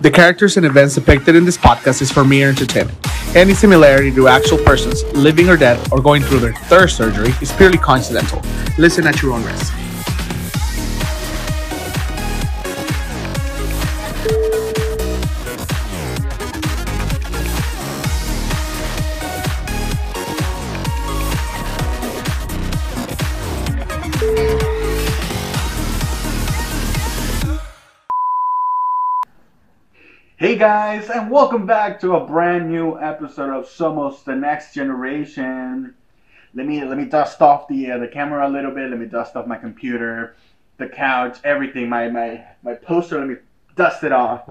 The characters and events depicted in this podcast is for mere entertainment. Any similarity to actual persons, living or dead, or going through their third surgery is purely coincidental. Listen at your own risk. Guys, and welcome back to a brand new episode of Somos the Next Generation. Let me let me dust off the uh, the camera a little bit. Let me dust off my computer, the couch, everything. My my my poster. Let me dust it off.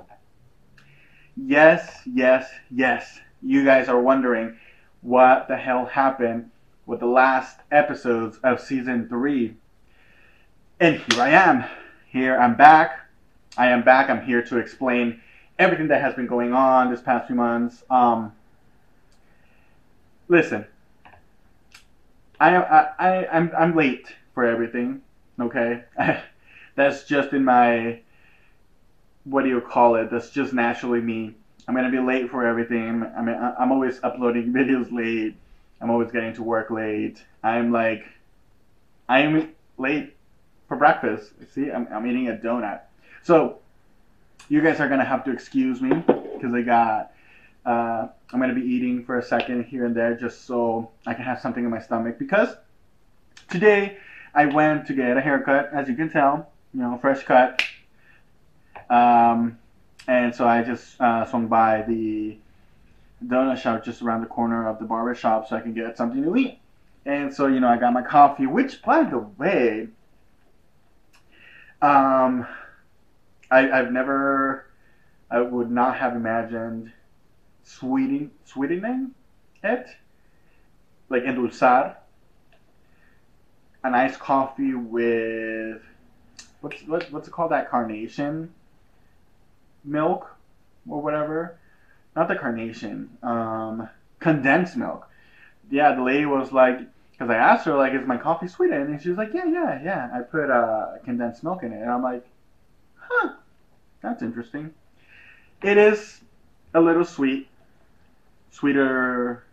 Yes, yes, yes. You guys are wondering what the hell happened with the last episodes of season three. And here I am. Here I'm back. I am back. I'm here to explain everything that has been going on this past few months. Um, listen, I, I, I, I'm, I'm late for everything. Okay, that's just in my, what do you call it? That's just naturally me. I'm gonna be late for everything. I mean, I'm always uploading videos late. I'm always getting to work late. I'm like, I'm late for breakfast. See, I'm, I'm eating a donut. So you guys are gonna have to excuse me because I got uh, I'm gonna be eating for a second here and there just so I can have something in my stomach because today I went to get a haircut as you can tell you know fresh cut. Um, and so I just uh, swung by the donut shop just around the corner of the barber shop so I can get something to eat. And so you know I got my coffee which by the way um I, I've never, I would not have imagined sweetening, sweetening it, like endulzar, a nice coffee with, what's, what, what's it called, that carnation milk or whatever. Not the carnation, um, condensed milk. Yeah, the lady was like, because I asked her, like, is my coffee sweetened? And she was like, yeah, yeah, yeah. I put uh, condensed milk in it. And I'm like, huh, that's interesting. It is a little sweet, sweeter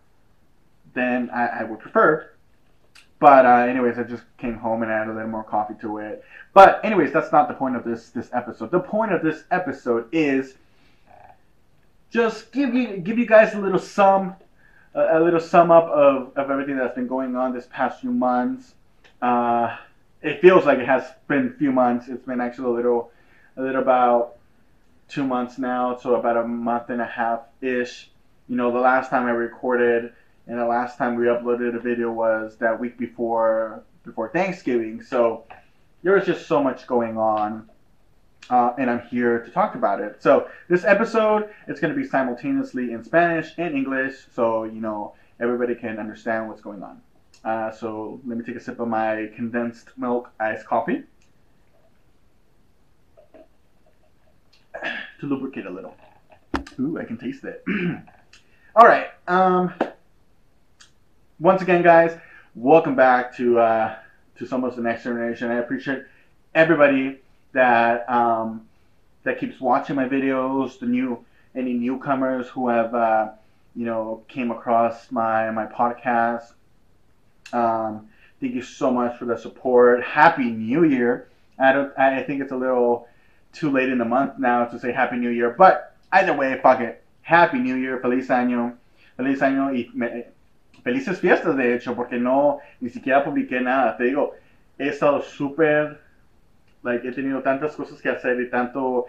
than I, I would prefer. But uh, anyways, I just came home and added a little more coffee to it. But anyways, that's not the point of this this episode. The point of this episode is just give you give you guys a little sum a, a little sum up of, of everything that's been going on this past few months. Uh, it feels like it has been a few months. It's been actually a little a little about two months now, so about a month and a half ish. You know, the last time I recorded and the last time we uploaded a video was that week before before Thanksgiving. So there was just so much going on. Uh, and I'm here to talk about it. So this episode it's going to be simultaneously in Spanish and English, so you know everybody can understand what's going on. Uh, so let me take a sip of my condensed milk iced coffee. To lubricate a little. Ooh, I can taste it. All right. Um, once again, guys, welcome back to uh, to Somos the Next Generation. I appreciate everybody that um, that keeps watching my videos. The new any newcomers who have uh, you know came across my my podcast. Um, thank you so much for the support. Happy New Year. I don't. I think it's a little too late in the month now to say Happy New Year. But either way, fuck it. Happy New Year, feliz año, feliz año y me, felices fiestas de hecho, porque no, ni siquiera publiqué nada. Te digo, he estado súper, like, he tenido tantas cosas que hacer y tanto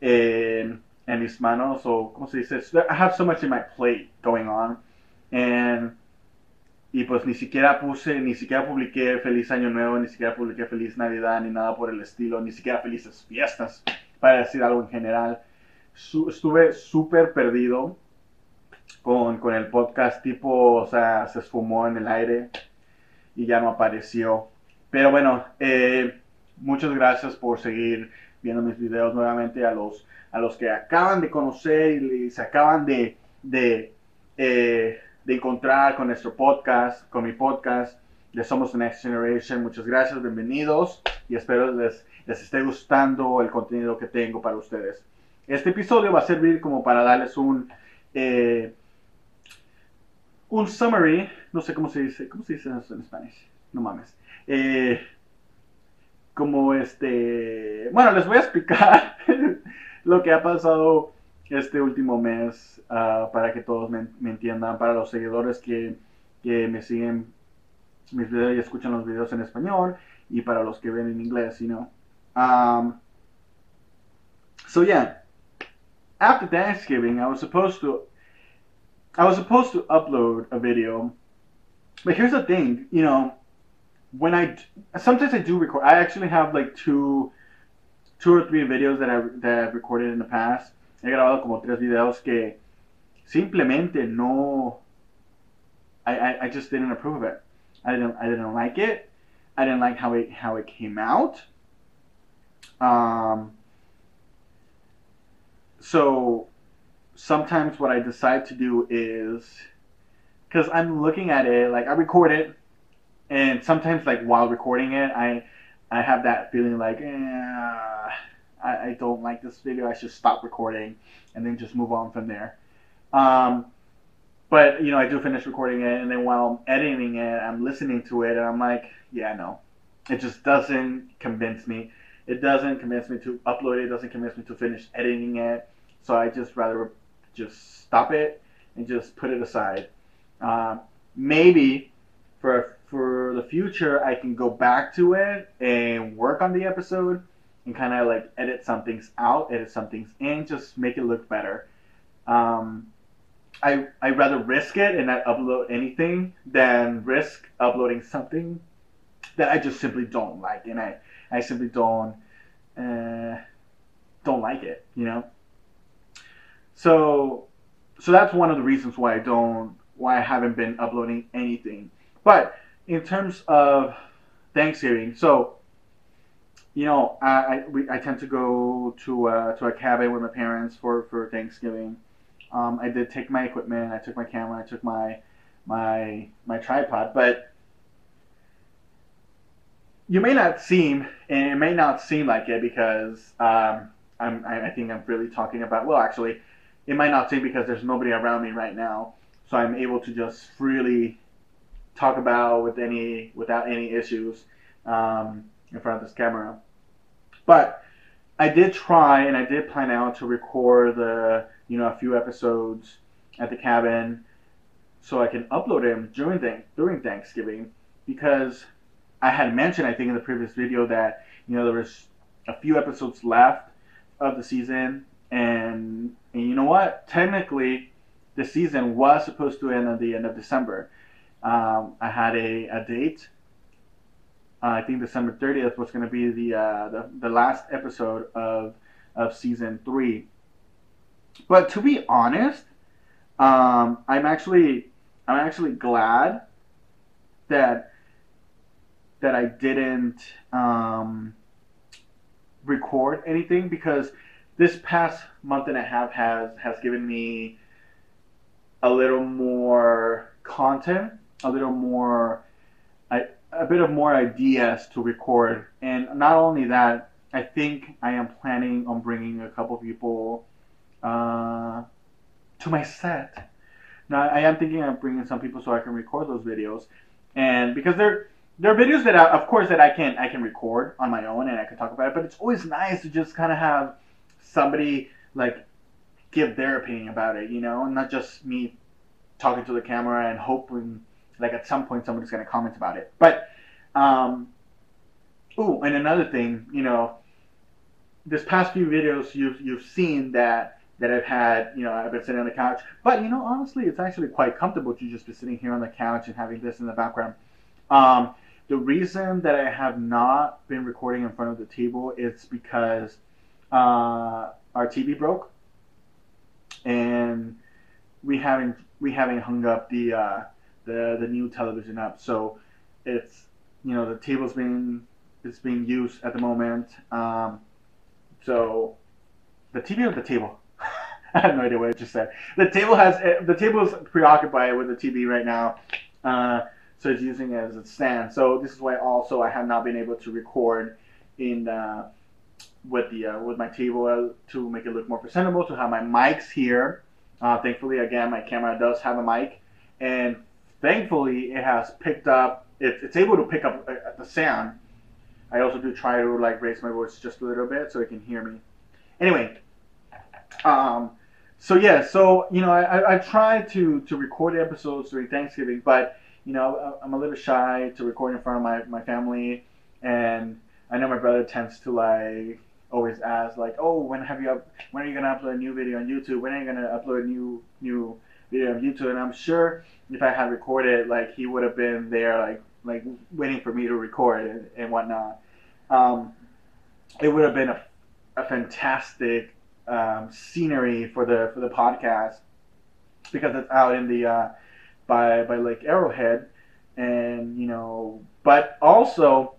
eh, en mis manos, o, ¿cómo se dice? I have so much in my plate going on. And y pues ni siquiera puse, ni siquiera publiqué Feliz Año Nuevo, ni siquiera publiqué Feliz Navidad, ni nada por el estilo, ni siquiera Felices Fiestas, para decir algo en general. estuve súper perdido con, con, el podcast, tipo, o sea, se esfumó en el aire y ya no apareció. Pero bueno, eh, muchas gracias por seguir viendo mis videos nuevamente a los, a los que acaban de conocer y se acaban de, de eh, de encontrar con nuestro podcast, con mi podcast de Somos the Next Generation. Muchas gracias, bienvenidos y espero les, les esté gustando el contenido que tengo para ustedes. Este episodio va a servir como para darles un eh, un summary, no sé cómo se dice, ¿cómo se dice eso en español? No mames. Eh, como este, bueno, les voy a explicar lo que ha pasado este último mes para que todos me, entiendan, para los seguidores que, que, me siguen mis videos y escuchan los videos en español y para los que ven en inglés, you know. Um, so yeah, after Thanksgiving, I was supposed to I was supposed to upload a video, but here's the thing, you know, when I sometimes I do record. I actually have like two, two or three videos that I that I've recorded in the past. He grabado como tres videos que simplemente no. I, I, I just didn't approve of it. I didn't I didn't like it. I didn't like how it how it came out. Um. So sometimes what I decide to do is because I'm looking at it, like I record it, and sometimes like while recording it, I I have that feeling like, eh, I, I don't like this video. I should stop recording and then just move on from there. Um, but you know, I do finish recording it, and then while I'm editing it, I'm listening to it, and I'm like, yeah, no, it just doesn't convince me. It doesn't convince me to upload it. It doesn't convince me to finish editing it. So I just rather just stop it and just put it aside. Uh, maybe for for the future, I can go back to it and work on the episode and kind of like edit some things out, edit some things in, just make it look better. Um, I I rather risk it and not upload anything than risk uploading something that I just simply don't like, and I I simply don't uh, don't like it, you know. So so that's one of the reasons why I don't why I haven't been uploading anything. But in terms of Thanksgiving, so you know, I I, we, I tend to go to uh, to a cabin with my parents for for Thanksgiving. Um, I did take my equipment. I took my camera. I took my my my tripod, but you may not seem, and it may not seem like it because um, I'm I think I'm really talking about. Well, actually, it might not seem because there's nobody around me right now, so I'm able to just freely talk about with any without any issues um, in front of this camera. But I did try and I did plan out to record the you know a few episodes at the cabin so I can upload them during th- during Thanksgiving because I had mentioned I think in the previous video that you know there was a few episodes left of the season and, and you know what? Technically the season was supposed to end at the end of December. Um, I had a, a date. Uh, I think December 30th was going to be the, uh, the the last episode of of season three. But to be honest, um, I'm actually I'm actually glad that that I didn't um, record anything because this past month and a half has has given me a little more content, a little more I, a bit of more ideas to record. And not only that, I think I am planning on bringing a couple people uh, to my set. Now I am thinking of bringing some people so I can record those videos, and because they're they're videos that I, of course that I can I can record on my own and I can talk about it. But it's always nice to just kind of have somebody like give their opinion about it, you know, and not just me talking to the camera and hoping like at some point somebody's going to comment about it. But um, oh, and another thing, you know, this past few videos you've you've seen that that I've had, you know, I've been sitting on the couch. But you know, honestly, it's actually quite comfortable to just be sitting here on the couch and having this in the background. Um, the reason that I have not been recording in front of the table is because uh, our TV broke, and we haven't we haven't hung up the uh, the the new television up. So it's you know the table's being it's being used at the moment. Um, so the TV or the table. I have no idea what I just said. The table has the table is preoccupied with the TV right now, uh, so it's using it as a stand. So this is why also I have not been able to record in uh, with the uh, with my table to make it look more presentable. To have my mics here. Uh, thankfully, again, my camera does have a mic, and thankfully, it has picked up. It, it's able to pick up uh, the sound. I also do try to like raise my voice just a little bit so it can hear me. Anyway, um, so yeah, so you know, I, I, try to to record episodes during Thanksgiving, but you know, I'm a little shy to record in front of my, my family, and I know my brother tends to like always ask like, oh, when have you up, when are you gonna upload a new video on YouTube? When are you gonna upload a new new video on YouTube? And I'm sure if I had recorded, like he would have been there, like like waiting for me to record and, and whatnot. Um, it would have been a, a fantastic um, scenery for the for the podcast because it's out in the uh, by by Lake Arrowhead, and you know, but also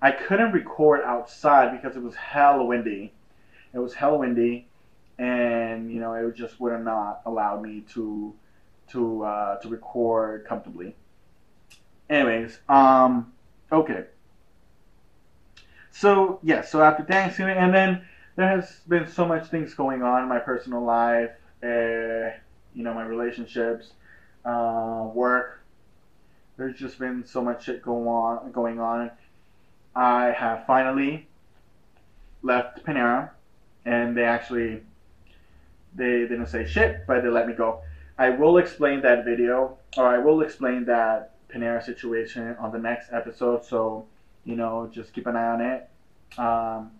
I couldn't record outside because it was hell windy. It was hell windy, and you know, it just would have not allowed me to to uh, to record comfortably. Anyways, um, okay. So yeah, so after Thanksgiving, and then there has been so much things going on in my personal life, uh, you know, my relationships, uh, work. There's just been so much shit going on, going on. I have finally left Panera, and they actually they didn't say shit, but they let me go. I will explain that video, or I will explain that Panera situation on the next episode. So you know, just keep an eye on it. Um,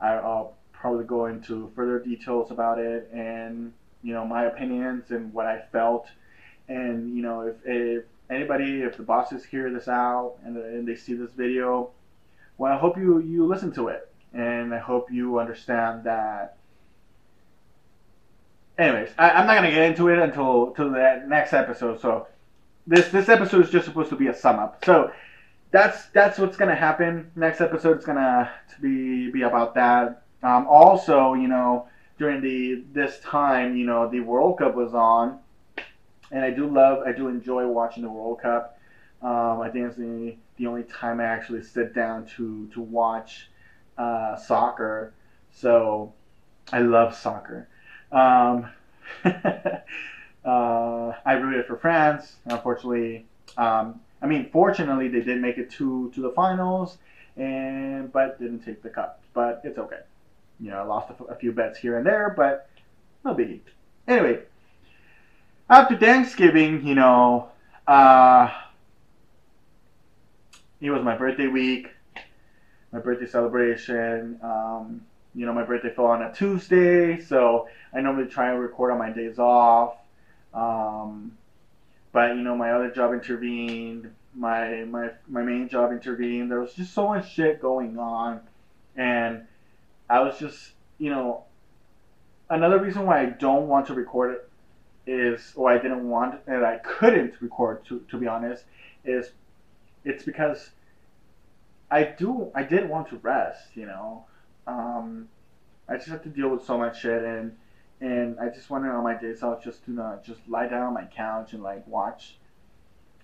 I, will probably go into further details about it and you know my opinions and what I felt. And you know if, if anybody, if the bosses hear this out and, and they see this video, well I hope you you listen to it and I hope you understand that. Anyways, I, I'm not gonna get into it until till the next episode. So this this episode is just supposed to be a sum up. So that's that's what's gonna happen. Next episode is gonna be be about that. Um, also, you know, during the this time, you know, the World Cup was on, and I do love, I do enjoy watching the World Cup. Um, I think it's the the only time I actually sit down to to watch uh, soccer. So I love soccer. Um, uh, I rooted for France. Unfortunately, um, I mean, fortunately, they did make it to to the finals, and but didn't take the cup. But it's okay you know, I lost a, few bets here and there, but no biggie. Anyway, after Thanksgiving, you know, uh, it was my birthday week, my birthday celebration. Um, you know, my birthday fell on a Tuesday, so I normally try and record on my days off. Um, but you know, my other job intervened. My my my main job intervened. There was just so much shit going on, and I was just, you know, another reason why I don't want to record it is, or I didn't want, and I couldn't record, to, to be honest, is it's because I do, I did want to rest, you know. Um, I just have to deal with so much shit, and and I just wanted on my days off just to not just lie down on my couch and like watch,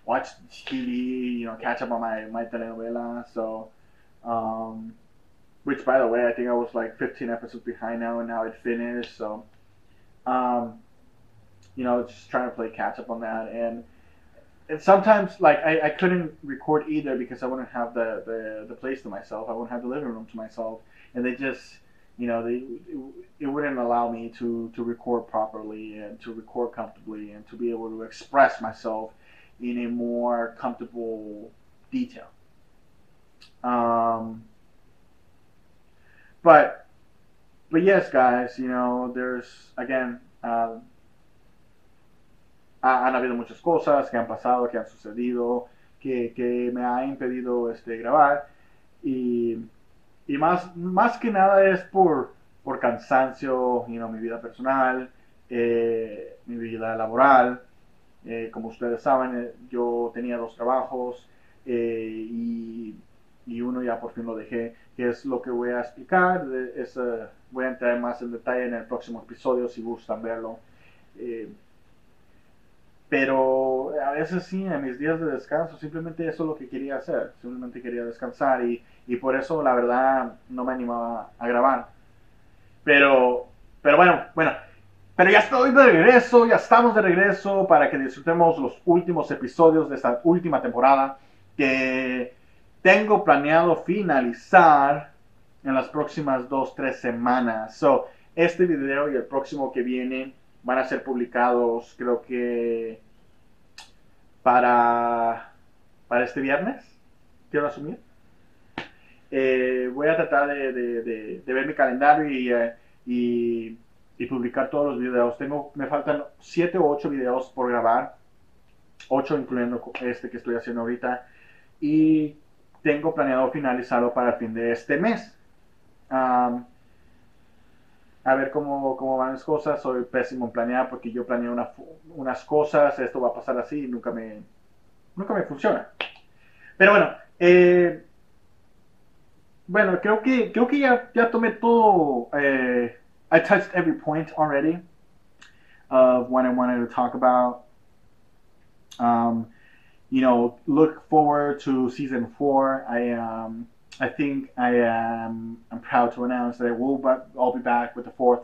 watch TV, you know, catch up on my my telenovela. So, um, which, by the way, I think I was like 15 episodes behind now, and now it finished. So, um, you know, just trying to play catch up on that, and and sometimes like I, I couldn't record either because I wouldn't have the, the the place to myself. I wouldn't have the living room to myself, and they just you know they it, it wouldn't allow me to to record properly and to record comfortably and to be able to express myself in a more comfortable detail. Um, but but yes, guys, you know, there's again um, han habido muchas cosas que han pasado, que han sucedido, que, que me ha impedido este grabar y, y más más que nada es por por cansancio, you know, mi vida personal, eh, mi vida laboral. Eh, como ustedes saben, eh, yo tenía dos trabajos eh, y, y uno ya por fin lo dejé que es lo que voy a explicar. Es, uh, voy a entrar más en detalle en el próximo episodio si gustan verlo. Eh, pero a veces sí, en mis días de descanso, simplemente eso es lo que quería hacer. Simplemente quería descansar y, y por eso la verdad no me animaba a grabar. Pero, pero bueno, bueno, pero ya estoy de regreso, ya estamos de regreso para que disfrutemos los últimos episodios de esta última temporada que tengo planeado finalizar en las próximas dos, tres semanas. So, este video y el próximo que viene van a ser publicados creo que para, para este viernes, quiero asumir. Eh, voy a tratar de, ver mi calendario eh, y, y, publicar todos los videos. Tengo, me faltan 7 o 8 videos por grabar, 8 incluyendo este que estoy haciendo ahorita, y tengo planeado finalizarlo para el fin de este mes. a ver cómo, cómo, van las cosas. Soy pésimo en planear porque yo planeo unas cosas, esto va a pasar así y nunca me, nunca me funciona. Pero bueno, eh, bueno, creo que, creo que ya, ya tomé todo. Eh, I touched every point already of what I wanted to talk about. Um, you know, look forward to season four. I um, I think I am I'm proud to announce that I will but I'll be back with the fourth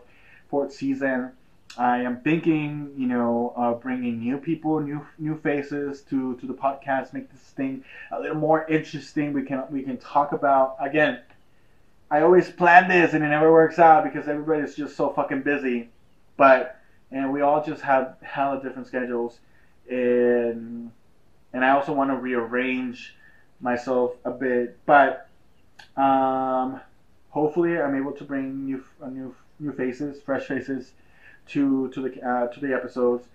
fourth season. I am thinking, you know, of bringing new people, new new faces to to the podcast, make this thing a little more interesting. We can we can talk about again. I always plan this and it never works out because everybody's just so fucking busy, but and we all just have hella different schedules, and and I also want to rearrange myself a bit, but um, hopefully I'm able to bring new new new faces, fresh faces to to the uh, to the episodes.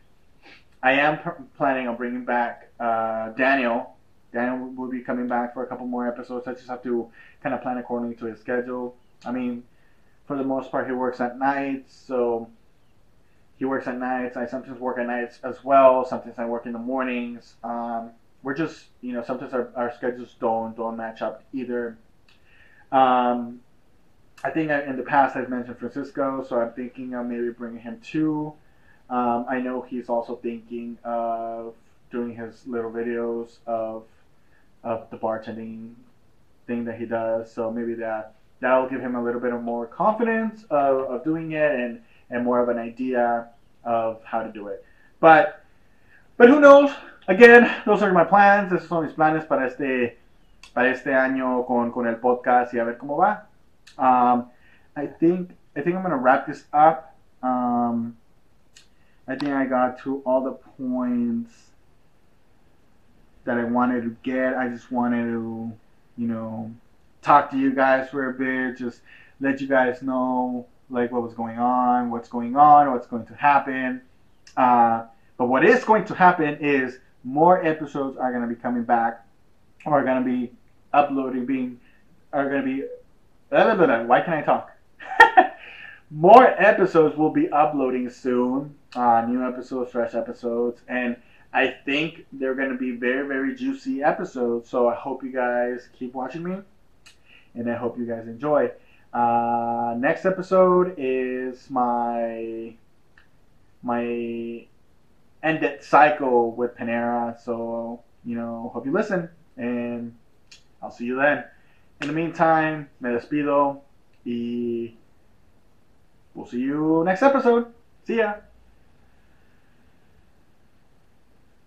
I am planning on bringing back uh, Daniel. Daniel will be coming back for a couple more episodes. I just have to kind of plan according to his schedule. I mean, for the most part, he works at night, so he works at nights. I sometimes work at nights as well. Sometimes I work in the mornings. Um, we're just, you know, sometimes our, our schedules don't don't match up either. Um, I think in the past I've mentioned Francisco, so I'm thinking of maybe bringing him too. Um, I know he's also thinking of doing his little videos of of the bartending thing that he does. So maybe that that'll give him a little bit of more confidence of, of doing it and and more of an idea of how to do it. But but who knows? Again, those are my plans. Esos son mis planes para este para este año con, con el podcast y a ver cómo va. Um, I think I think I'm gonna wrap this up. Um, I think I got to all the points that I wanted to get. I just wanted to, you know, talk to you guys for a bit, just let you guys know like what was going on, what's going on, what's going to happen. Uh, but what is going to happen is more episodes are going to be coming back, or are going to be uploading, being are going to be Blah, blah, blah, Why can I talk? More episodes will be uploading soon. Uh, new episodes, fresh episodes, and I think they're going to be very, very juicy episodes. So I hope you guys keep watching me, and I hope you guys enjoy. Uh, next episode is my my ended cycle with Panera. So you know, hope you listen, and I'll see you then. In the meantime, me despido y we'll see you next episode. See ya.